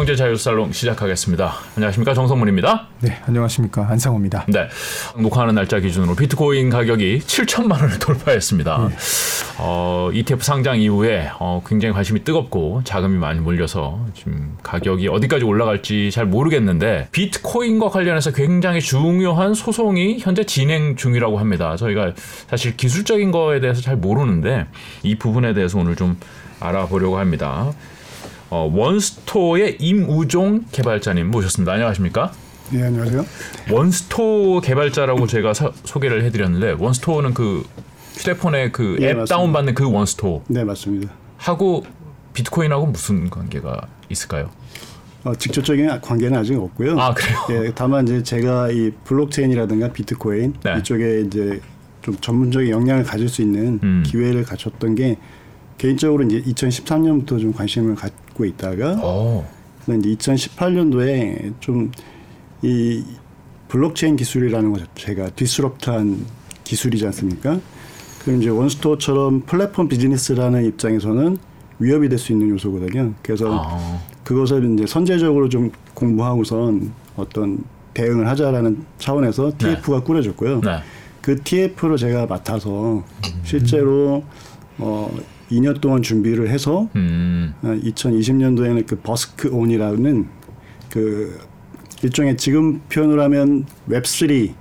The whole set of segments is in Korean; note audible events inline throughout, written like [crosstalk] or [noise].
경제 자유살롱 시작하겠습니다. 안녕하십니까 정성문입니다. 네, 안녕하십니까 안상호입니다. 네, 녹화하는 날짜 기준으로 비트코인 가격이 7천만 원을 돌파했습니다. 네. 어, ETF 상장 이후에 어, 굉장히 관심이 뜨겁고 자금이 많이 몰려서 지금 가격이 어디까지 올라갈지 잘 모르겠는데 비트코인과 관련해서 굉장히 중요한 소송이 현재 진행 중이라고 합니다. 저희가 사실 기술적인 거에 대해서 잘 모르는데 이 부분에 대해서 오늘 좀 알아보려고 합니다. 어, 원스토의 임우종 개발자님 모셨습니다. 안녕하십니까? 네, 안녕하세요. 원스토 개발자라고 제가 사, 소개를 해드렸는데 원스토는 그 휴대폰에 그앱 네, 다운받는 그 원스토. 네, 맞습니다. 하고 비트코인하고 무슨 관계가 있을까요? 어, 직접적인 관계는 아직 없고요. 아 그래요? 예, 다만 이제 제가 이 블록체인이라든가 비트코인 네. 이쪽에 이제 좀 전문적인 역량을 가질 수 있는 음. 기회를 갖췄던 게 개인적으로 이제 2013년부터 좀 관심을 갖고 있다가 오. 이제 2018년도에 좀 이 블록체인 기술이라는 것 자체가 disrupt한 기술이지 않습니까? 그럼 이제 원스토어처럼 플랫폼 비즈니스라는 입장에서는 위협이 될 수 있는 요소거든요. 그래서 아. 그것을 이제 선제적으로 좀 공부하고선 어떤 대응을 하자라는 차원에서 TF가 네. 꾸려졌고요. 네. 그 TF로 제가 맡아서 실제로 어 2년 동안 준비를 해서 음. 2020년도에는 어, 그 Busk On이라는 그 일종의 지금 표현을 하면 Web3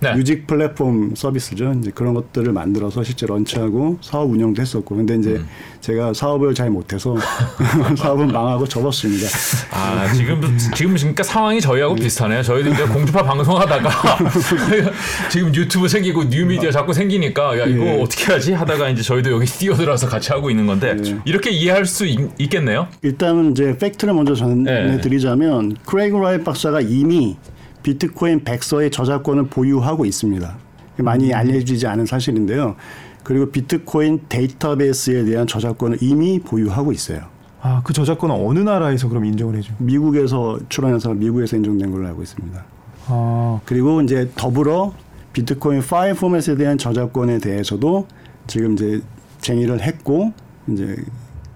네. 뮤직 플랫폼 서비스죠. 이제 그런 것들을 만들어서 실제 launch하고 사업 운영도 했었고. 근데 이제 음. 제가 사업을 잘 못해서 [laughs] 사업은 망하고 접었습니다. 아, 지금, 지금 그러니까 상황이 저희하고 네. 비슷하네요. 저희도 이제 공중파 방송하다가 [laughs] 지금 유튜브 생기고 뉴미디어 자꾸 생기니까 야, 이거 네. 어떻게 하지? 하다가 이제 저희도 여기 [laughs] 뛰어들어서 같이 하고 있는 건데 네. 이렇게 이해할 수 있, 겠네요 일단은 이제 팩트를 먼저 전해드리자면 크레이그 라이트 박사가 이미 비트코인 백서의 저작권을 보유하고 있습니다. 많이 음. 알려지지 않은 사실인데요. 그리고 비트코인 데이터베이스에 대한 저작권을 이미 보유하고 있어요. 아, 그 저작권은 어느 나라에서 그럼 인정을 해줘? 미국에서 출원해서 미국에서 인정된 걸로 알고 있습니다. 아. 그리고 이제 더불어 비트코인 파일 포맷에 대한 저작권에 대해서도 지금 이제 쟁의를 했고 이제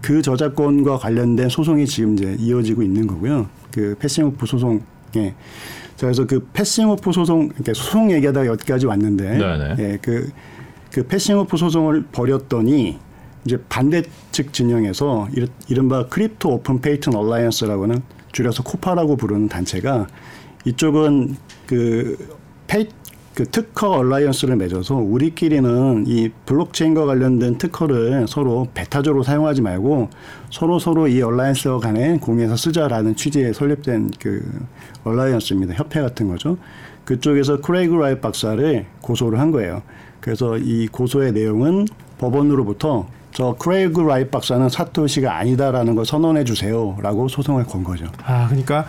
그 저작권과 관련된 소송이 지금 이제 이어지고 있는 거고요. 그 패싱오프 소송에 그래서 그 패싱오프 소송, 이렇게 소송 얘기하다가 여기까지 왔는데, 네네. 예, 그, 그 패싱오프 소송을 벌였더니 이제 반대 측 진영에서 이른바 Crypto Open Patent Alliance라고는 줄여서 COPA라고 부르는 단체가 이쪽은 그 페이 그 특허 alliance를 맺어서 우리끼리는 이 블록체인과 관련된 특허를 서로 배타적으로 사용하지 말고 서로 서로 이 alliance와 간에 공유해서 쓰자라는 취지에 설립된 그 alliance입니다. 협회 같은 거죠. 그쪽에서 크레이그 라이트 박사를 고소를 한 거예요. 그래서 이 고소의 내용은 법원으로부터 저 크레이그 라이트 박사는 사토시가 아니다라는 걸 선언해 주세요라고 소송을 건 거죠. 아, 그러니까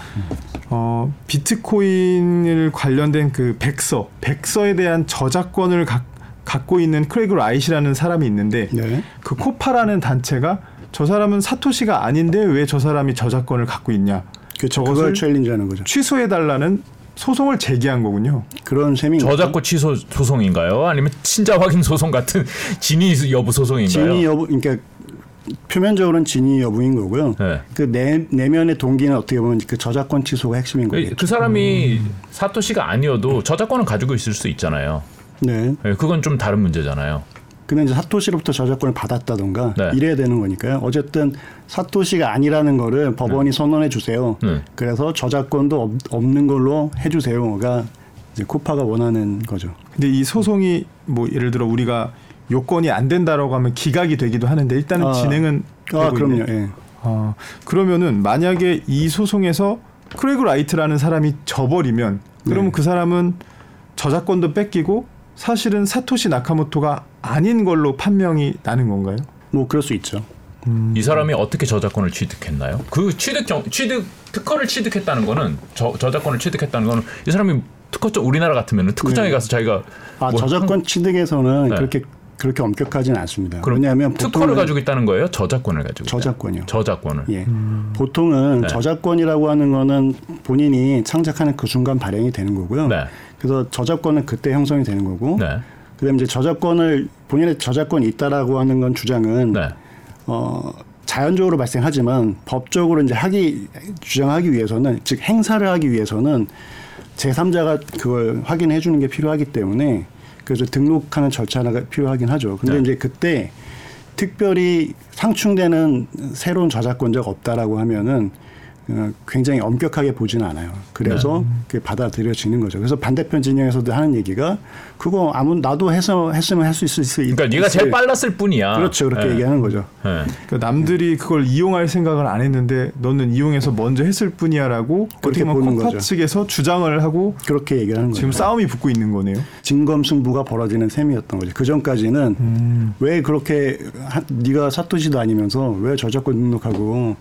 어, 비트코인을 관련된 그 백서, 백서에 대한 저작권을 가, 갖고 있는 크레이그 라이트라는 사람이 있는데 네. 그 COPA라는 단체가 저 사람은 사토시가 아닌데 왜 저 사람이 저작권을 갖고 있냐? 그 저것을 challenge하는 거죠. 취소해 달라는 소송을 제기한 거군요. 그런 셈인 저작권 취소 소송인가요? 아니면 친자 확인 소송 같은 [laughs] 진위 여부 소송인가요? 진위 여부 그러니까 표면적으로는 진위 여부인 거고요. 네. 그 내, 내면의 동기는 어떻게 보면 그 저작권 취소가 핵심인 거예요. 그 사람이 음. 사토시가 아니어도 저작권을 가지고 있을 수 있잖아요. 네. 네. 그건 좀 다른 문제잖아요. 근데 이제 사토시로부터 저작권을 받았다던가 네. 이래야 되는 거니까요. 어쨌든 사토시가 아니라는 거를 법원이 네. 선언해 주세요. 네. 그래서 저작권도 없, 는 걸로 해 주세요가 이제 COPA가 원하는 거죠. 근데 이 소송이 뭐 예를 들어 우리가 요건이 안 된다라고 하면 기각이 되기도 하는데 일단은 아, 진행은 아, 그럼요. 예. 아, 그러면은 만약에 이 소송에서 크레이그 라이트라는 사람이 져버리면 그러면 네. 그 사람은 저작권도 뺏기고 사실은 사토시 나카모토가 아닌 걸로 판명이 나는 건가요? 뭐 그럴 수 있죠. 음. 이 사람이 어떻게 저작권을 취득했나요? 그 취득 취득 특허를 취득했다는 거는 저, 저작권을 취득했다는 거는 이 사람이 특허점 우리나라 같으면 특허장에 네. 가서 자기가 아 뭐 저작권 취득에서는 네. 그렇게 그렇게 엄격하지는 않습니다. 왜냐하면 특허를 가지고 있다는 거예요? 저작권을 가지고 저작권이요. 저작권을. 예. 음. 보통은 네. 저작권이라고 하는 거는 본인이 창작하는 그 순간 발행이 되는 거고요. 네. 그래서 저작권은 그때 형성이 되는 거고. 네. 그다음에 이제 저작권을 본인의 저작권이 있다라고 하는 건 주장은 네. 어 자연적으로 발생하지만 법적으로 이제 하기 주장하기 위해서는 즉 행사를 하기 위해서는 제3자가 그걸 확인해 주는 게 필요하기 때문에 그래서 등록하는 절차가 필요하긴 하죠. 근데 네. 이제 그때 특별히 상충되는 새로운 저작권자가 없다라고 하면은 어, 굉장히 엄격하게 보지는 않아요. 그래서 네. 그게 받아들여지는 거죠. 그래서 반대편 진영에서도 하는 얘기가 그거 아무 나도 해서 했으면 할 수 있을 수 그러니까 네가 제일 빨랐을 뿐이야. 그렇죠. 그렇게 네. 얘기하는 거죠. 네. 그러니까 남들이 그걸 이용할 생각을 안 했는데 너는 이용해서 먼저 했을 뿐이야라고 그렇게 보는 거죠. 측에서 주장을 하고 그렇게 얘기하는 거죠. 지금 싸움이 붙고 있는 거네요. 진검승부가 벌어지는 셈이었던 거죠. 그 전까지는 음. 왜 그렇게 하, 네가 사토시도 아니면서 왜 저작권 등록하고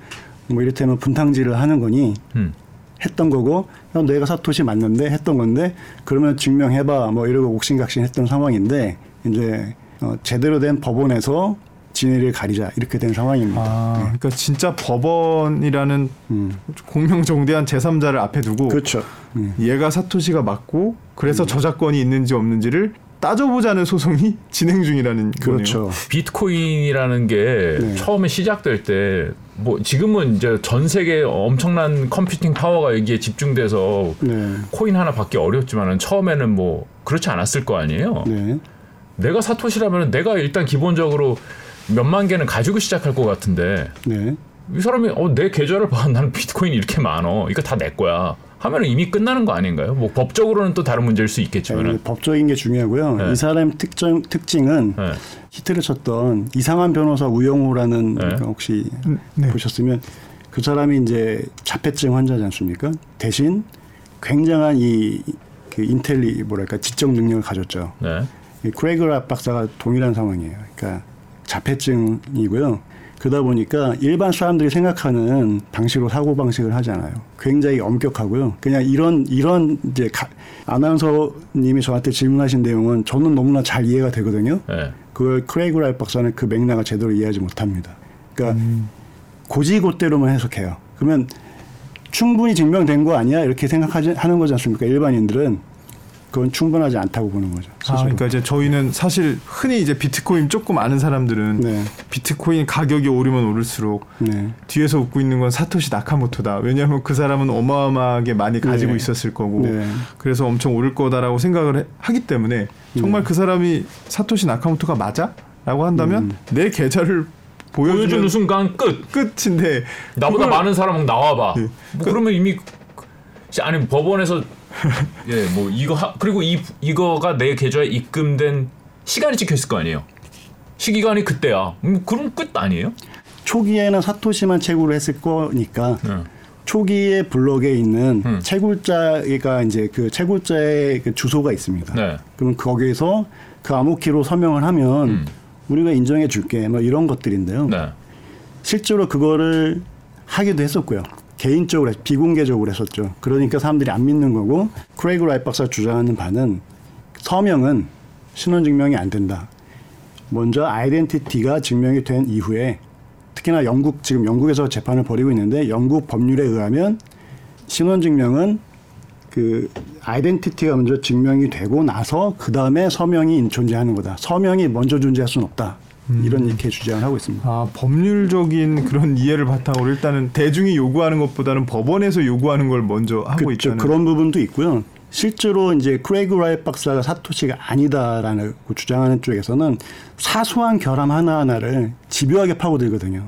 뭐 이를테면 분탕질을 하는 거니 음. 했던 거고 형 내가 사토시 맞는데 했던 건데 그러면 증명해봐 뭐 이러고 옥신각신 했던 상황인데 이제 어, 제대로 된 법원에서 진위를 가리자 이렇게 된 상황입니다. 아, 네. 그러니까 진짜 법원이라는 음. 공명정대한 제3자를 앞에 두고 그렇죠. 음. 얘가 사토시가 맞고 그래서 음. 저작권이 있는지 없는지를 따져보자는 소송이 [laughs] 진행 중이라는 그렇죠. 거네요. 비트코인이라는 게 네. 처음에 시작될 때 뭐 지금은 이제 전 세계 엄청난 컴퓨팅 파워가 여기에 집중돼서 네. 코인 하나 받기 어렵지만은 처음에는 뭐 그렇지 않았을 거 아니에요. 네. 내가 사토시라면 내가 일단 기본적으로 몇만 개는 가지고 시작할 것 같은데 네. 이 사람이 어, 내 계좌를 봐 나는 비트코인이 이렇게 많어 이거 다 내 거야 하면 이미 끝나는 거 아닌가요? 뭐 법적으로는 또 다른 문제일 수 있겠지만 네, 법적인 게 중요하고요. 네. 이 사람 특정 특징은 네. 히트를 쳤던 이상한 변호사 우영우라는 네. 혹시 네. 보셨으면 그 사람이 이제 자폐증 환자지 않습니까? 대신 굉장한 이 그 인텔리 뭐랄까 지적 능력을 가졌죠. 네. 크레이그 라이트 박사가 동일한 상황이에요. 그러니까 자폐증이고요. 그러다 보니까 일반 사람들이 생각하는 방식으로 사고 방식을 하잖아요. 굉장히 엄격하고요. 그냥 이런 이런 이제 가, 아나운서님이 저한테 질문하신 내용은 저는 너무나 잘 이해가 되거든요. 네. 그걸 크레이그 라이트 박사는 그 맥락을 제대로 이해하지 못합니다. 그러니까 음. 고지고대로만 해석해요. 그러면 충분히 증명된 거 아니야 이렇게 생각하지 하는 거지 않습니까? 일반인들은 그건 충분하지 않다고 보는 거죠. 아, 그러니까 이제 저희는 사실 흔히 이제 비트코인 조금 아는 사람들은 네. 비트코인 가격이 오르면 오를수록 네. 뒤에서 웃고 있는 건 사토시 나카모토다. 왜냐하면 그 사람은 어마어마하게 많이 가지고 네. 있었을 거고 네. 그래서 엄청 오를 거다라고 생각을 해, 하기 때문에 정말 네. 그 사람이 사토시 나카모토가 맞아? 라고 한다면 음. 내 계좌를 보여주는, 순간 끝 끝인데 나보다 많은 사람은 나와봐. 네. 뭐 그러면 이미 아니 법원에서 [laughs] 예, 뭐 이거 하, 그리고 이 이거가 내 계좌에 입금된 시간이 찍혀 있을 거 아니에요. 시기간이 그때야. 음, 그럼 끝 아니에요? 초기에는 사토시만 채굴을 했을 거니까 네. 초기에 블록에 있는 음. 채굴자가 이제 그 채굴자의 그 주소가 있습니다. 네. 그럼 거기에서 그 암호키로 서명을 하면 음. 우리가 인정해 줄게 뭐 이런 것들인데요. 네. 실제로 그거를 하기도 했었고요. 개인적으로 비공개적으로 했었죠. 그러니까 사람들이 안 믿는 거고 크레이그 라이트 박사 주장하는 바는 서명은 신원 증명이 안 된다. 먼저 identity가 증명이 된 이후에 특히나 영국 지금 영국에서 재판을 벌이고 있는데 영국 법률에 의하면 신원 증명은 그 identity가 먼저 증명이 되고 나서 그 다음에 서명이 존재하는 거다. 서명이 먼저 존재할 수는 없다. 음. 이런 이렇게 주장을 하고 있습니다. 아 법률적인 그런 이해를 바탕으로 일단은 대중이 요구하는 것보다는 법원에서 요구하는 걸 먼저 하고 그렇죠. 있다는 그런 부분도 있고요. 실제로 이제 크레이그 라이트 박사가 사토시가 아니다라는 주장하는 쪽에서는 사소한 결함 하나하나를 집요하게 파고들거든요.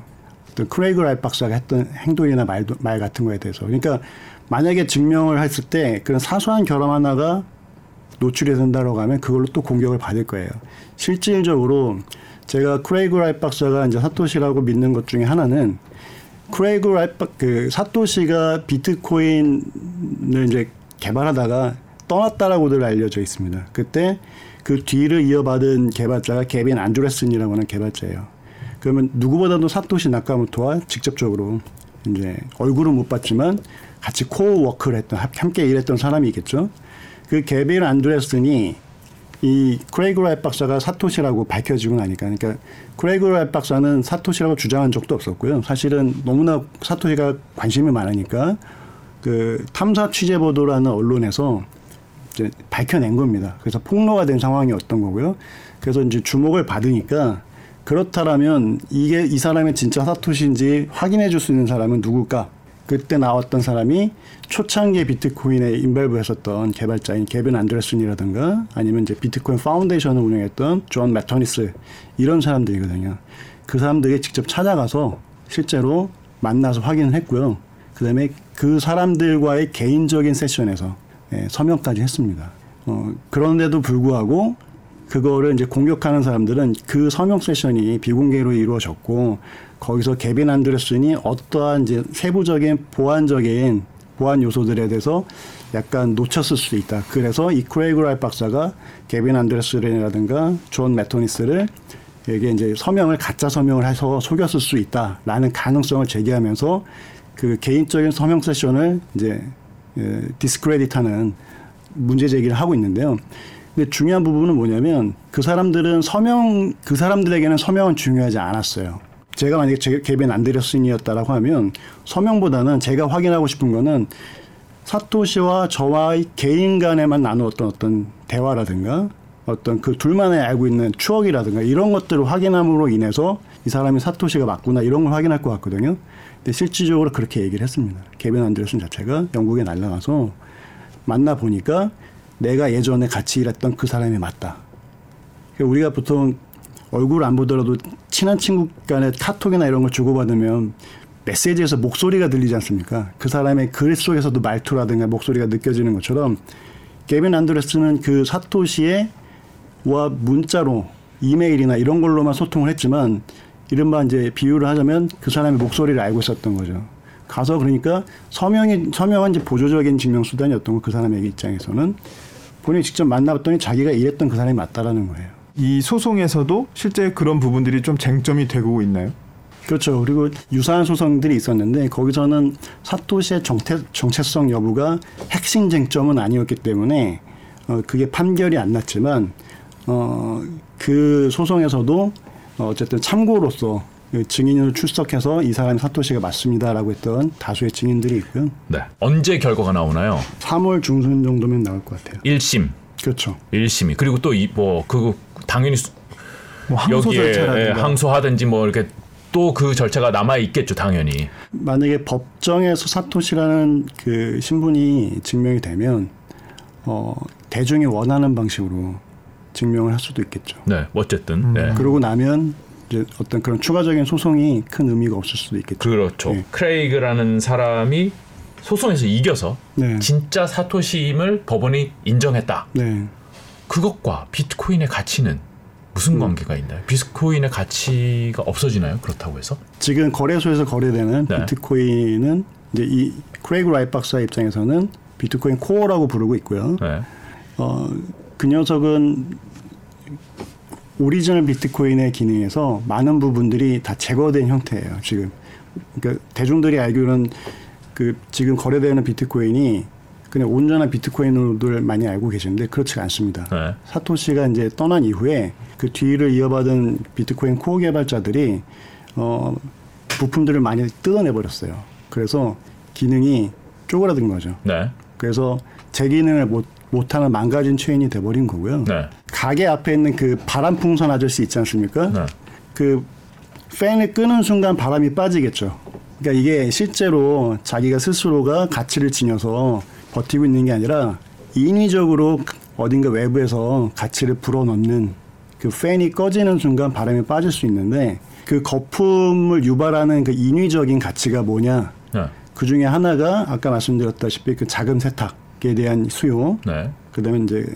크레이그 라이트 박사가 했던 행동이나 말도, 말 같은 거에 대해서. 그러니까 만약에 증명을 했을 때 그런 사소한 결함 하나가 노출이 된다고 하면 그걸로 또 공격을 받을 거예요. 실질적으로 제가 크레이그 라이트 박사가 이제 사토시라고 믿는 것 중에 하나는 크레이그 라이트 그 사토시가 비트코인을 이제 개발하다가 떠났다라고들 알려져 있습니다. 그때 그 뒤를 이어받은 개발자가 개빈 안드레슨이라고 하는 개발자예요. 그러면 누구보다도 사토시 나카모토와 직접적으로 이제 얼굴은 못 봤지만 같이 코어 워크를 했던 함께 일했던 사람이겠죠. 그 개빈 안드레슨이 이 크레이그 라이트 박사가 사토시라고 밝혀지고 나니까 그러니까 크레이그 라이트 박사는 사토시라고 주장한 적도 없었고요. 사실은 너무나 사토시가 관심이 많으니까 그 탐사 취재 보도라는 언론에서 이제 밝혀낸 겁니다. 그래서 폭로가 된 상황이었던 거고요. 그래서 이제 주목을 받으니까 그렇다면 이게 이 사람의 진짜 사토시인지 확인해 줄 수 있는 사람은 누굴까? 그때 나왔던 사람이 초창기에 비트코인에 involve 했었던 개발자인 개빈 안드레슨이라든가 아니면 이제 Bitcoin Foundation을 운영했던 존 매토니스 이런 사람들이거든요. 그 사람들이 직접 찾아가서 실제로 만나서 확인을 했고요. 그 다음에 그 사람들과의 개인적인 session에서 예, 서명까지 했습니다. 어, 그런데도 불구하고 그거를 이제 공격하는 사람들은 그 서명 session이 비공개로 이루어졌고 거기서 개빈 안드레슨이 어떠한 이제 세부적인 보안적인 보안 요소들에 대해서 약간 놓쳤을 수도 있다. 그래서 이 크레이그 라이트 박사가 개빈 안드레슨이라든가 존 매토니스를 이게 이제 서명을 가짜 서명을 해서 속였을 수 있다라는 가능성을 제기하면서 그 개인적인 서명 session을 이제 디스크레딧하는 문제 제기를 하고 있는데요. 근데 중요한 부분은 뭐냐면 그 사람들은 서명 그 사람들에게는 서명은 중요하지 않았어요. 제가 만약에 제 개빈 안드레슨이었다라고 하면 서명보다는 제가 확인하고 싶은 거는 사토시와 저와의 개인 간에만 나누었던 어떤 대화라든가 어떤 그 둘만의 알고 있는 추억이라든가 이런 것들을 확인함으로 인해서 이 사람이 사토시가 맞구나 이런 걸 확인할 것 같거든요. 근데 실질적으로 그렇게 얘기를 했습니다. 개빈 안드레슨 자체가 영국에 날라가서 만나 보니까 내가 예전에 같이 일했던 그 사람이 맞다. 그러니까 우리가 보통 얼굴 안 보더라도 친한 친구 간에 카톡이나 이런 걸 주고받으면 메시지에서 목소리가 들리지 않습니까? 그 사람의 글 속에서도 말투라든가 목소리가 느껴지는 것처럼 게빈 안드레스는 그 사토시의 와 문자로 이메일이나 이런 걸로만 소통을 했지만 이른바 이제 비유를 하자면 그 사람의 목소리를 알고 있었던 거죠. 가서 그러니까 서명이 서명은 이제 보조적인 증명 수단이었던 거 그 사람의 입장에서는 본인이 직접 만나봤더니 자기가 일했던 그 사람이 맞다라는 거예요. 이 소송에서도 실제 그런 부분들이 좀 쟁점이 되고 있나요? 그렇죠. 그리고 유사한 소송들이 있었는데 거기서는 사토시의 정태, 정체성 여부가 핵심 쟁점은 아니었기 때문에 어, 그게 판결이 안 났지만 어, 그 소송에서도 어쨌든 참고로서 증인으로 출석해서 이 사람이 사토시가 맞습니다라고 했던 다수의 증인들이 있고요. 네. 언제 결과가 나오나요? 3월 중순 정도면 나올 것 같아요. 1심. 그렇죠. 1심이. 그리고 또 이 뭐 그거 당연히 뭐 항소 여기에 절차라든가. 항소하든지 뭐 이렇게 또 그 절차가 남아 있겠죠, 당연히. 만약에 법정에서 사토시라는 그 신분이 증명이 되면 어, 대중이 원하는 방식으로 증명을 할 수도 있겠죠. 네. 어쨌든. 네. 그러고 나면 이제 어떤 그런 추가적인 소송이 큰 의미가 없을 수도 있겠죠. 그렇죠. 네. 크레이그라는 사람이 소송에서 이겨서 네. 진짜 사토시임을 법원이 인정했다. 네. 그것과 비트코인의 가치는 무슨 음. 관계가 있나요? 비트코인의 가치가 없어지나요? 그렇다고 해서? 지금 거래소에서 거래되는 네. 비트코인은 이제 이 크레이그 박사 입장에서는 비트코인 코어라고 부르고 있고요. 네. 어, 그 녀석은 오리지널 비트코인의 기능에서 많은 부분들이 다 제거된 형태예요. 지금 그러니까 대중들이 알기로는 그 지금 거래되는 비트코인이 그냥 온전한 비트코인으로들 많이 알고 계시는데 그렇지가 않습니다. 네. 사토시가 이제 떠난 이후에 그 뒤를 이어받은 비트코인 코어 개발자들이 어 부품들을 많이 뜯어내 버렸어요. 그래서 기능이 쪼그라든 거죠. 네. 그래서 제 기능을 못 못하는 망가진 체인이 돼버린 거고요. 네. 가게 앞에 있는 그 바람 풍선 아저씨 있지 않습니까? 네. 그 팬을 끄는 순간 바람이 빠지겠죠. 그러니까 이게 실제로 자기가 스스로가 가치를 지녀서 버티고 있는 게 아니라 인위적으로 어딘가 외부에서 가치를 불어넣는 그 팬이 꺼지는 순간 바람이 빠질 수 있는데 그 거품을 유발하는 그 인위적인 가치가 뭐냐? 네. 그 중에 하나가 아까 말씀드렸다시피 그 자금 세탁에 대한 수요. 네. 그다음에 이제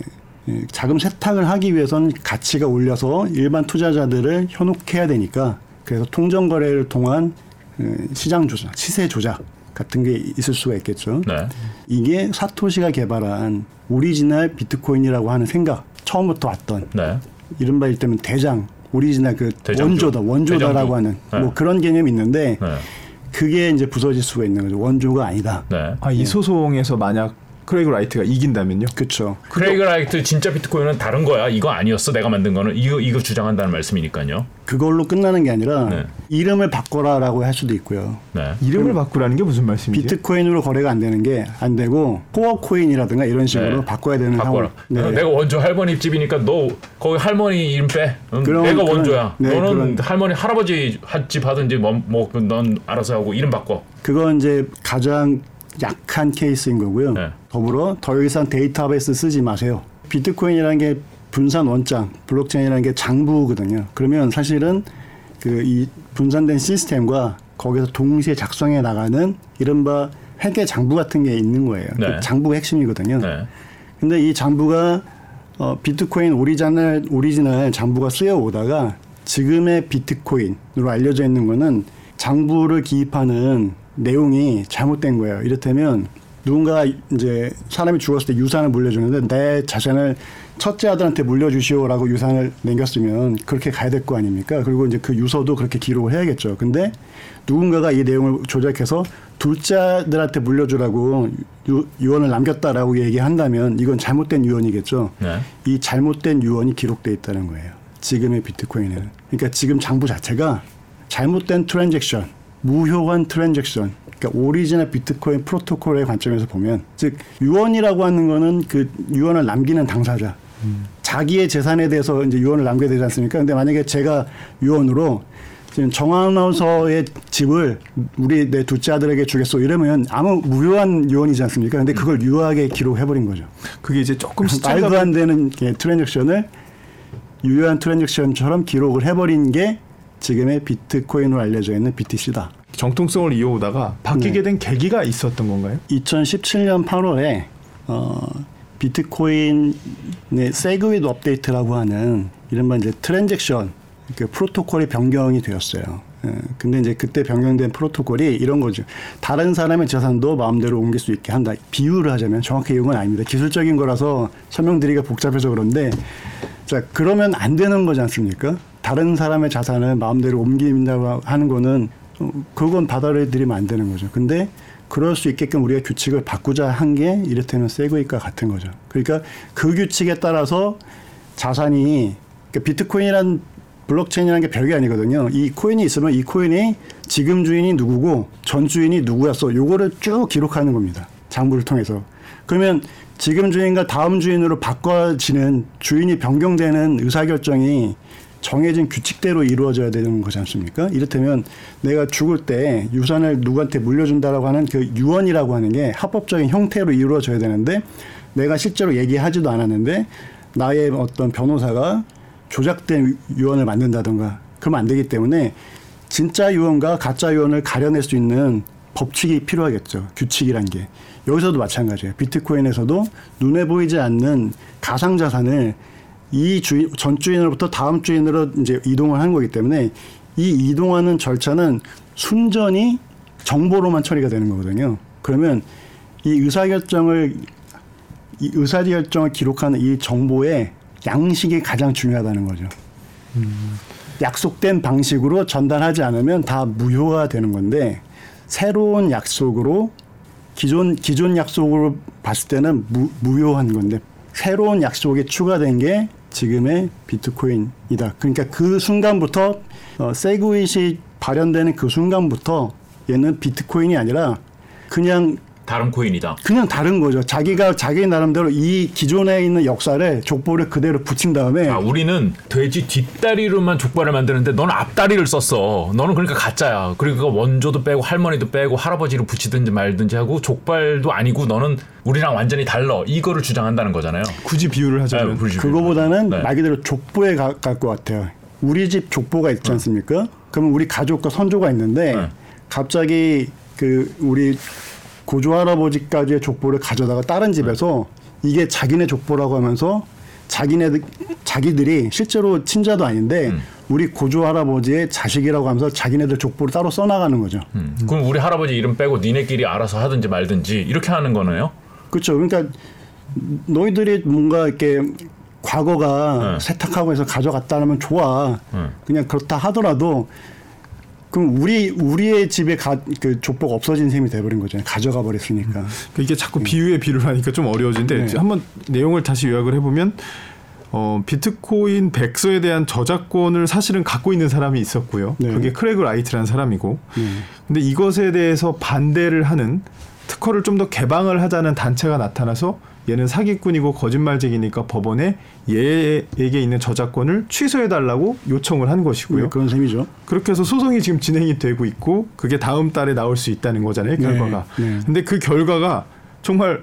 예, 자금 세탁을 하기 위해서는 가치가 올려서 일반 투자자들을 현혹해야 되니까 그래서 통정 거래를 통한 예, 시장 조작, 시세 조작 같은 게 있을 수가 있겠죠. 네. 이게 사토시가 개발한 오리지널 비트코인이라고 하는 생각 처음부터 왔던 네. 이른바 일테면 대장 오리지널 그 대장주. 원조다 원조다라고 대장주. 하는 네. 뭐 그런 개념이 있는데 네. 그게 이제 부서질 수가 있는 거죠 원조가 아니다. 네. 아, 이 소송에서 만약 크레이그 라이트가 이긴다면요? 그렇죠. 크레이그 라이트 진짜 비트코인은 다른 거야. 이거 아니었어. 내가 만든 거는 이거 이거 주장한다는 말씀이니까요. 그걸로 끝나는 게 아니라 네. 이름을 바꿔라라고 할 수도 있고요. 네. 이름을 바꾸라는 게 무슨 말씀이죠? 비트코인으로 거래가 안 되는 게 안 되고 코어 코인이라든가 이런 식으로 네. 바꿔야 되는 바꿔라. 상황. 네. 내가 원조 할머니 집이니까 너 거기 할머니 이름 빼. 응, 그럼, 내가 원조야. 네, 너는 그런, 할머니 할아버지 집 하든지 뭐넌 뭐, 알아서 하고 이름 바꿔. 그건 이제 가장 약한 케이스인 거고요. 네. 더불어 더 이상 데이터베이스 쓰지 마세요. 비트코인이라는 게 분산 원장, 블록체인이라는 게 장부거든요. 그러면 사실은 그 이 분산된 시스템과 거기서 동시에 작성해 나가는 이른바 회계 장부 같은 게 있는 거예요. 그 네. 그 장부가 핵심이거든요. 네. 근데 이 장부가 어, 비트코인 오리지널 오리지널 장부가 쓰여 오다가 지금의 비트코인으로 알려져 있는 거는 장부를 기입하는 내용이 잘못된 거예요. 이렇다면 누군가 이제 사람이 죽었을 때 유산을 물려주는데 내 자산을 첫째 아들한테 물려주시오라고 유산을 남겼으면 그렇게 가야 될 거 아닙니까? 그리고 이제 그 유서도 그렇게 기록을 해야겠죠. 근데 누군가가 이 내용을 조작해서 둘째 아들한테 물려주라고 유, 유언을 남겼다라고 얘기한다면 이건 잘못된 유언이겠죠. 네. 이 잘못된 유언이 기록돼 있다는 거예요. 지금의 비트코인은. 그러니까 지금 장부 자체가 잘못된 transaction, 무효한 transaction, 그러니까 오리지널 비트코인 프로토콜의 관점에서 보면 즉 유언이라고 하는 거는 그 유언을 남기는 당사자 음. 자기의 재산에 대해서 이제 유언을 남겨야 되지 않습니까? 근데 만약에 제가 유언으로 지금 정아나운서의 집을 우리 내 둘째 아들에게 주겠소 이러면 아무 무효한 유언이지 않습니까? 근데 그걸 유효하게 기록해버린 거죠. 그게 이제 조금 말도 안 되는 트랜잭션을 유효한 트랜잭션처럼 기록을 해버린 게 지금의 비트코인으로 알려져 있는 BTC다. 정통성을 이어오다가 바뀌게 네. 된 계기가 있었던 건가요? 2017년 8월에 어, 비트코인의 SegWit 업데이트라고 하는 이른바 이제 transaction 그 프로토콜이 변경이 되었어요. 예, 근데 이제 그때 변경된 프로토콜이 이런 거죠. 다른 사람의 재산도 마음대로 옮길 수 있게 한다. 비유를 하자면 정확히 이건 아닙니다. 기술적인 거라서 설명드리기가 복잡해서 그런데 자 그러면 안 되는 거지 않습니까? 다른 사람의 자산을 마음대로 옮긴다고 하는 거는 어, 그건 받아들이면 안 되는 거죠. 근데 그럴 수 있게끔 우리가 규칙을 바꾸자 한 게 이를테면 SegWit과 같은 거죠. 그러니까 그 규칙에 따라서 자산이 그러니까 비트코인이란 블록체인이라는 게 별게 아니거든요. 이 코인이 있으면 이 코인이 지금 주인이 누구고 전 주인이 누구였어. 요거를 쭉 기록하는 겁니다. 장부를 통해서. 그러면 지금 주인과 다음 주인으로 바꿔지는 주인이 변경되는 의사결정이 정해진 규칙대로 이루어져야 되는 거지 않습니까? 이를테면 내가 죽을 때 유산을 누구한테 물려준다라고 하는 그 유언이라고 하는 게 합법적인 형태로 이루어져야 되는데 내가 실제로 얘기하지도 않았는데 나의 어떤 변호사가 조작된 유언을 만든다던가 그러면 안 되기 때문에 진짜 유언과 가짜 유언을 가려낼 수 있는 법칙이 필요하겠죠. 규칙이란 게. 여기서도 마찬가지예요. 비트코인에서도 눈에 보이지 않는 가상 자산을 이 주인 전 주인으로부터 다음 주인으로 이제 이동을 하는 거기 때문에 이 이동하는 절차는 순전히 정보로만 처리가 되는 거거든요. 그러면 이 의사결정을 이 의사결정을 기록하는 이 정보의 양식이 가장 중요하다는 거죠. 음. 약속된 방식으로 전달하지 않으면 다 무효가 되는 건데 새로운 약속으로 기존 기존 약속으로 봤을 때는 무, 무효한 건데 새로운 약속이 추가된 게 지금의 비트코인이다. 그러니까 그 순간부터 어, 세그윗이 발현되는 그 순간부터 얘는 비트코인이 아니라 그냥 다른 코인이다. 그냥 다른 거죠. 자기가 자기 나름대로 이 기존에 있는 역사를 족보를 그대로 붙인 다음에 아, 우리는 돼지 뒷다리로만 족발을 만드는데 너는 앞다리를 썼어. 너는 그러니까 가짜야. 그리고 원조도 빼고 할머니도 빼고 할아버지로 붙이든지 말든지 하고 족발도 아니고 너는 우리랑 완전히 달러. 이거를 주장한다는 거잖아요. 굳이 비유를 하자면 네, 그거보다는 네. 말 그대로 족보에 갈것 같아요. 우리 집 족보가 있지 않습니까? 네. 그러면 우리 가족과 선조가 있는데 네. 갑자기 그 우리 고조 할아버지까지의 족보를 가져다가 다른 집에서 이게 자기네 족보라고 하면서 자기네 자기들이 실제로 친자도 아닌데 음. 우리 고조 할아버지의 자식이라고 하면서 자기네들 족보를 따로 써나가는 거죠. 음. 그럼 우리 할아버지 이름 빼고 니네끼리 알아서 하든지 말든지 이렇게 하는 거네요. 그렇죠. 그러니까 너희들이 뭔가 이렇게 과거가 네. 세탁하고 해서 가져갔다면 좋아. 네. 그냥 그렇다 하더라도 그럼 우리 우리의 집에 가, 그 족보가 없어진 셈이 돼버린 거잖아요. 가져가 버렸으니까. 음. 이게 자꾸 네. 비유에 비유를 하니까 좀 어려워지는데 네. 한번 내용을 다시 요약을 해보면 어, 비트코인 백서에 대한 저작권을 사실은 갖고 있는 사람이 있었고요. 네. 그게 크레그 라이트라는 사람이고. 네. 근데 이것에 대해서 반대를 하는 특허를 좀 더 개방을 하자는 단체가 나타나서 얘는 사기꾼이고 거짓말쟁이니까 법원에 얘에게 있는 저작권을 취소해 달라고 요청을 한 것이고요. 네, 그런 셈이죠. 그렇게 해서 소송이 지금 진행이 되고 있고 그게 다음 달에 나올 수 있다는 거잖아요. 네, 결과가. 네, 네. 근데 그 결과가 정말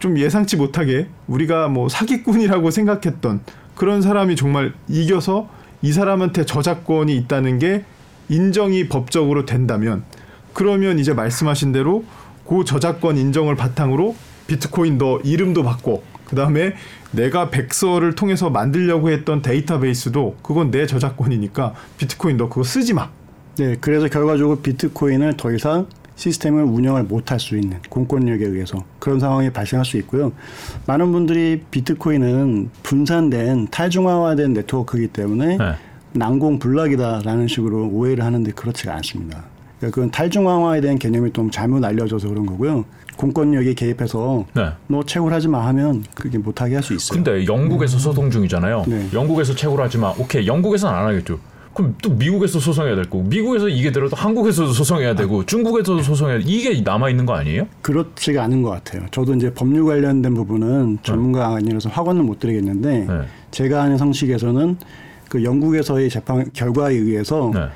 좀 예상치 못하게 우리가 뭐 사기꾼이라고 생각했던 그런 사람이 정말 이겨서 이 사람한테 저작권이 있다는 게 인정이 법적으로 된다면 그러면 이제 말씀하신 대로 그 저작권 인정을 바탕으로 비트코인 너 이름도 바꿔. 그 다음에 내가 백서를 통해서 만들려고 했던 데이터베이스도 그건 내 저작권이니까 비트코인 너 그거 쓰지 마. 네, 그래서 결과적으로 비트코인을 더 이상 시스템을 운영을 못할 수 있는 공권력에 의해서 그런 상황이 발생할 수 있고요. 많은 분들이 비트코인은 분산된 탈중앙화된 네트워크이기 때문에 네. 난공불락이다라는 식으로 오해를 하는데 그렇지가 않습니다. 그러니까 그건 탈중앙화에 대한 개념이 좀 잘못 알려져서 그런 거고요. 공권력이 개입해서 네. 너 채굴 하지 마 하면 그게 못하게 할 수 있어요. 근데 영국에서 소송 중이잖아요. 네. 영국에서 채굴 하지 마. 오케이. 영국에서는 안 하겠죠. 그럼 또 미국에서 소송해야 될 거고 미국에서 이게 들어도 한국에서도 소송해야 되고 중국에서도 소송해야 돼. 이게 남아 있는 거 아니에요? 그렇지가 않은 것 같아요. 저도 이제 법률 관련된 부분은 전문가 아니라서 확언을 못 드리겠는데 네. 제가 아는 상식에서는 그 영국에서의 재판 결과에 의해서 네.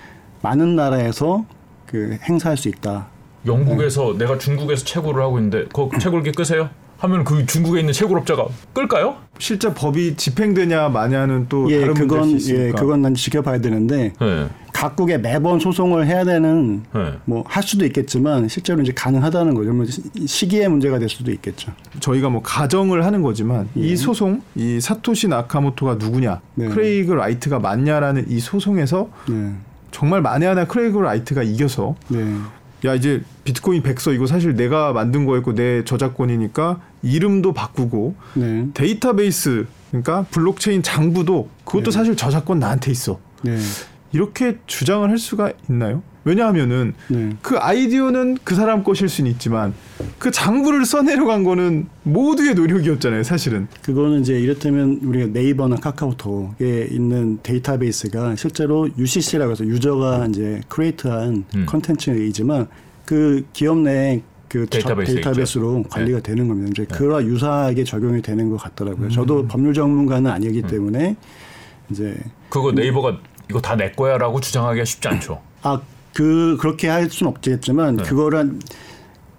많은 나라에서 그 행사할 수 있다. 영국에서 네. 내가 중국에서 채굴을 하고 있는데 그 채굴기 끄세요? 하면 그 중국에 있는 채굴업자가 끌까요? 실제 법이 집행되냐 마냐는 또 예, 다른 그건 예, 그건 난 지켜봐야 되는데 네. 각국에 매번 소송을 해야 되는 네. 뭐할 수도 있겠지만 실제로 이제 가능하다는 거죠. 뭐 시기의 문제가 될 수도 있겠죠. 저희가 뭐 가정을 하는 거지만 예. 이 소송, 이 사토시 나카모토가 누구냐, 네. 크레이그 라이트가 맞냐라는 이 소송에서 네. 정말 만에 하나 크레이그 라이트가 이겨서 네. 야 이제 비트코인 백서 이거 사실 내가 만든 거였고 내 저작권이니까 이름도 바꾸고 네. 데이터베이스 그러니까 블록체인 장부도 그것도 네. 사실 저작권 나한테 있어. 네. 이렇게 주장을 할 수가 있나요? 왜냐하면은 네. 그 아이디어는 그 사람 것일 수는 있지만 그 장부를 써내려간 거는 모두의 노력이었잖아요, 사실은. 그거는 이제 이를테면 우리가 네이버나 카카오톡에 있는 데이터베이스가 실제로 UCC라고 해서 유저가 이제 create한 음. 컨텐츠이지만 그 기업 내 그 데이터베이스로 관리가 네. 되는 겁니다. 이제 네. 그와 유사하게 적용이 되는 것 같더라고요. 음. 저도 법률 전문가는 아니기 음. 때문에 이제 그거 네이버가 이거 다 내 거야라고 주장하기가 쉽지 않죠. 아, 그 그렇게 할 수는 없겠지만 네. 그거를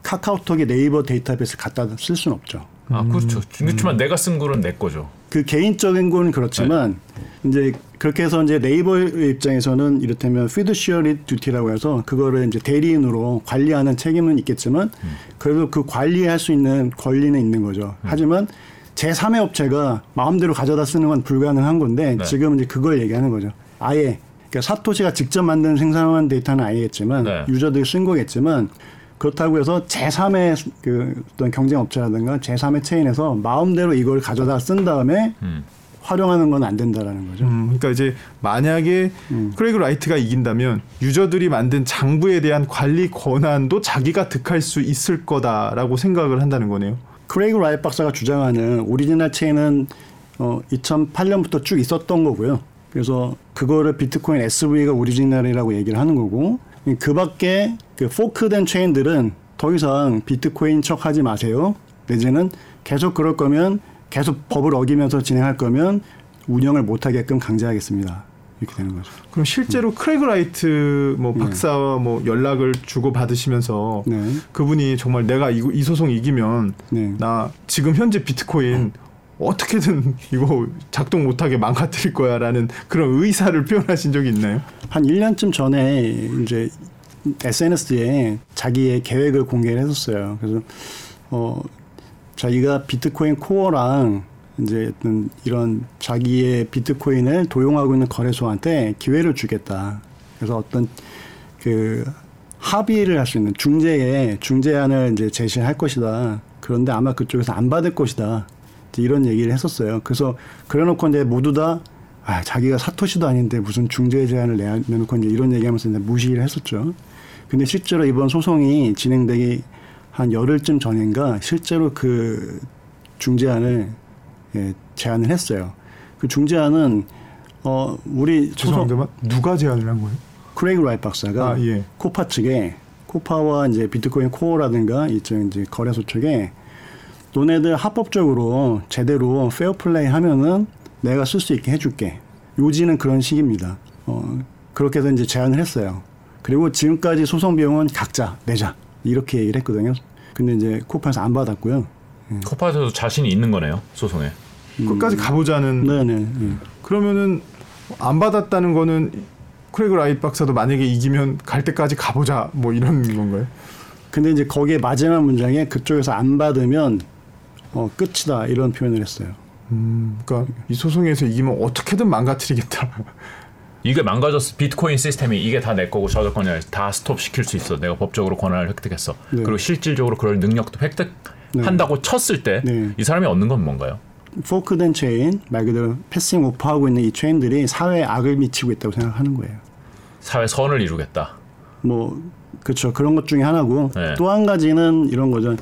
카카오톡의 네이버 데이터베이스 갖다 쓸 수는 없죠. 아 그렇죠. 그렇지만 음. 내가 쓴 거는 내 거죠. 그 개인적인 건 그렇지만 네. 이제 그렇게 해서 이제 네이버 입장에서는 이를테면 피드시어리 듀티라고 해서 그거를 이제 대리인으로 관리하는 책임은 있겠지만 음. 그래도 그 관리할 수 있는 권리는 있는 거죠. 음. 하지만 제3의 업체가 마음대로 가져다 쓰는 건 불가능한 건데 네. 지금 이제 그걸 얘기하는 거죠. 아예 그러니까 사토시가 직접 만든 생산한 데이터는 아니겠지만 네. 유저들이 쓴 거겠지만 그렇다고 해서 제3의 그 어떤 경쟁 업체라든가 제3의 체인에서 마음대로 이걸 가져다 쓴 다음에 음. 활용하는 건 안 된다라는 거죠. 음, 그러니까 이제 만약에 음. 크레이그 라이트가 이긴다면 유저들이 만든 장부에 대한 관리 권한도 자기가 득할 수 있을 거다라고 생각을 한다는 거네요. 크레이그 라이트 박사가 주장하는 오리지널 체인은 어, 2008년부터 쭉 있었던 거고요. 그래서 그거를 비트코인 SV가 오리지널이라고 얘기를 하는 거고 그 밖에 그 fork된 체인들은 더 이상 비트코인 척 하지 마세요. 내지는 계속 그럴 거면 계속 법을 어기면서 진행할 거면 운영을 못 하게끔 강제하겠습니다. 이렇게 되는 거죠. 그럼 실제로 음. 크레이그 라이트 뭐 네. 박사와 네. 뭐 연락을 주고 받으시면서 네. 그분이 정말 내가 이, 이 소송 이기면 네. 나 지금 현재 비트코인 음. 어떻게든 [laughs] 이거 작동 못하게 망가뜨릴 거야라는 그런 의사를 표현하신 적이 있나요? 한 1년쯤 전에 이제 SNS에 자기의 계획을 공개를 했었어요. 그래서 어 자기가 비트코인 코어랑 이제 어떤 이런 자기의 비트코인을 도용하고 있는 거래소한테 기회를 주겠다. 그래서 어떤 그 합의를 할 수 있는 중재에 중재안을 이제 제시할 것이다. 그런데 아마 그쪽에서 안 받을 것이다. 이런 얘기를 했었어요. 그래서 그래놓고 이제 모두 다 아 자기가 사토시도 아닌데 무슨 중재 제안을 내놓고 이제 이런 얘기하면서 이제 무시를 했었죠. 근데 실제로 이번 소송이 진행되기 한 열흘쯤 전인가 실제로 그 중재안을 예, 제안을 했어요. 그 중재안은 어 우리 죄송합니다. 누가 제안을 한 거예요? 크레이그 라이트 박사가 아, 예. 코파 측에 코파와 이제 비트코인 코어라든가 이쪽 이제 거래소 측에 너네들 합법적으로 제대로 페어 플레이 하면은 내가 쓸 수 있게 해줄게. 요지는 그런 식입니다. 어, 그렇게 해서 이제 제안을 했어요. 그리고 지금까지 소송 비용은 각자 내자. 이렇게 얘기를 했거든요. 근데 이제 코파에서 안 받았고요. 코파에서도 자신이 있는 거네요, 소송에. 끝까지 가보자는. 네네. 네. 그러면은 안 받았다는 거는 크레이그 라이트 박사도 만약에 이기면 갈 때까지 가보자 뭐 이런 건가요? 근데 이제 거기에 마지막 문장에 그쪽에서 안 받으면 어, 끝이다 이런 표현을 했어요. 음, 그러니까 이 소송에서 이기면 어떻게든 망가뜨리겠다. [laughs] 이게 망가졌어. 비트코인 시스템이 이게 다 내 거고 저작권을 다 스톱 시킬 수 있어. 내가 법적으로 권한을 획득했어. 네. 그리고 실질적으로 그럴 능력도 획득한다고 네. 쳤을 때이 네. 사람이 얻는 건 뭔가요? fork된 체인 말 그대로 passing off하고 있는 이 체인들이 사회에 악을 미치고 있다고 생각하는 거예요. 사회 선을 이루겠다. 뭐 그렇죠 그런 것 중에 하나고 네. 또한 가지는 이런 거죠.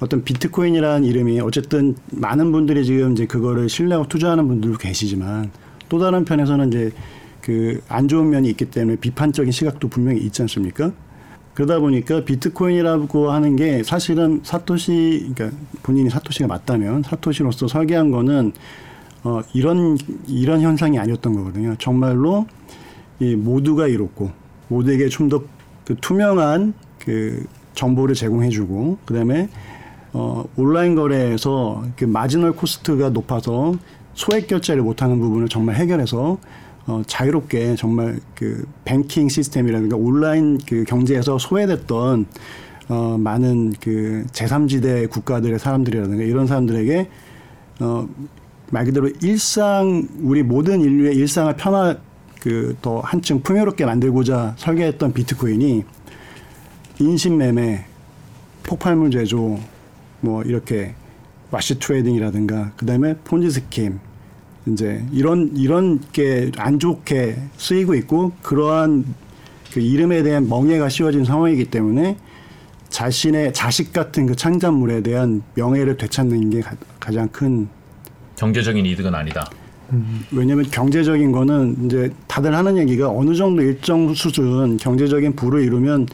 어떤 비트코인이라는 이름이 어쨌든 많은 분들이 지금 이제 그거를 신뢰하고 투자하는 분들도 계시지만 또 다른 편에서는 이제 그 안 좋은 면이 있기 때문에 비판적인 시각도 분명히 있지 않습니까? 그러다 보니까 비트코인이라고 하는 게 사실은 사토시 그러니까 본인이 사토시가 맞다면 사토시로서 설계한 거는 어 이런 이런 현상이 아니었던 거거든요. 정말로 이 모두가 이롭고 모두에게 좀 더 그 투명한 그 정보를 제공해주고 그다음에 어 온라인 거래에서 그 마지널 코스트가 높아서 소액 결제를 못하는 부분을 정말 해결해서 어, 자유롭게 정말 그 뱅킹 시스템이라든가 온라인 그 경제에서 소외됐던 어, 많은 그 제3지대 국가들의 사람들이라든가 이런 사람들에게 어, 말 그대로 일상 우리 모든 인류의 일상을 편화 그더 한층 풍요롭게 만들고자 설계했던 비트코인이 인신매매, 폭발물 제조, 뭐 이렇게 와시 트레이딩이라든가 그다음에 폰지 스킴 이제 이런 이런 게 안 좋게 쓰이고 있고 그러한 그 이름에 대한 멍해가 씌워진 상황이기 때문에 자신의 자식 같은 그 창작물에 대한 명예를 되찾는 게 가, 장큰 경제적인 이득은 아니다. 음, 왜냐하면 경제적인 거는 이제 다들 하는 얘기가 어느 정도 일정 수준 경제적인 부를 이루면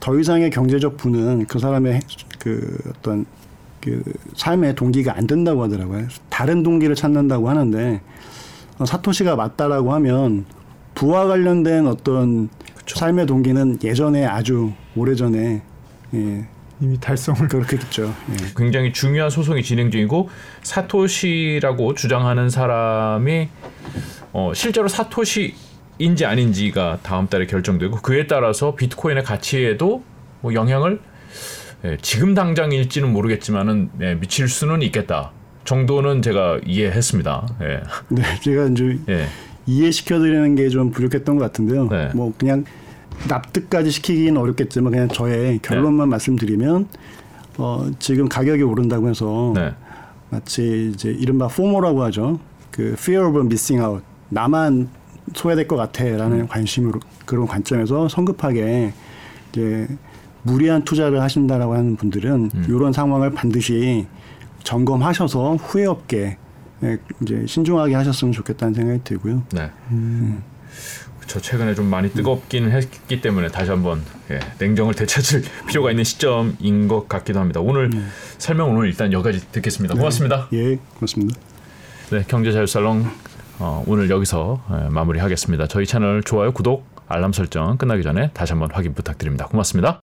더 이상의 경제적 부는 그 사람의 그 어떤 그 삶의 동기가 안 된다고 하더라고요. 다른 동기를 찾는다고 하는데 어, 사토시가 맞다라고 하면 부와 관련된 어떤 그쵸. 삶의 동기는 예전에 아주 오래전에 예. 이미 달성을 그렇게 했죠. 예. 굉장히 중요한 소송이 진행 중이고 사토시라고 주장하는 사람이 어, 실제로 사토시인지 아닌지가 다음 달에 결정되고 그에 따라서 비트코인의 가치에도 뭐 영향을 예, 지금 당장일지는 모르겠지만은 예, 미칠 수는 있겠다 정도는 제가 이해했습니다. 예. 네, 제가 이제 예. 이해시켜드리는 게 좀 부족했던 것 같은데요. 네. 뭐 그냥 납득까지 시키기는 어렵겠지만 그냥 저의 결론만 네. 말씀드리면 어, 지금 가격이 오른다고 해서 네. 마치 이제 이른바 포모라고 하죠. 그 fear of missing out. 나만 소외될 것 같아라는 음. 관심으로 그런 관점에서 성급하게 이제 무리한 투자를 하신다라고 하는 분들은 음. 이런 상황을 반드시 점검하셔서 후회 없게 예, 이제 신중하게 하셨으면 좋겠다는 생각이 들고요. 네. 음. 저 최근에 좀 많이 뜨겁기는 했기 때문에 다시 한번 예, 냉정을 되찾을 [laughs] 필요가 있는 시점인 것 같기도 합니다. 오늘 음. 설명 오늘 일단 여기까지 듣겠습니다. 고맙습니다. 네. 예, 고맙습니다. 네, 경제자유살롱 어, 오늘 여기서 예, 마무리하겠습니다. 저희 채널 좋아요, 구독, 알람 설정 끝나기 전에 다시 한번 확인 부탁드립니다. 고맙습니다.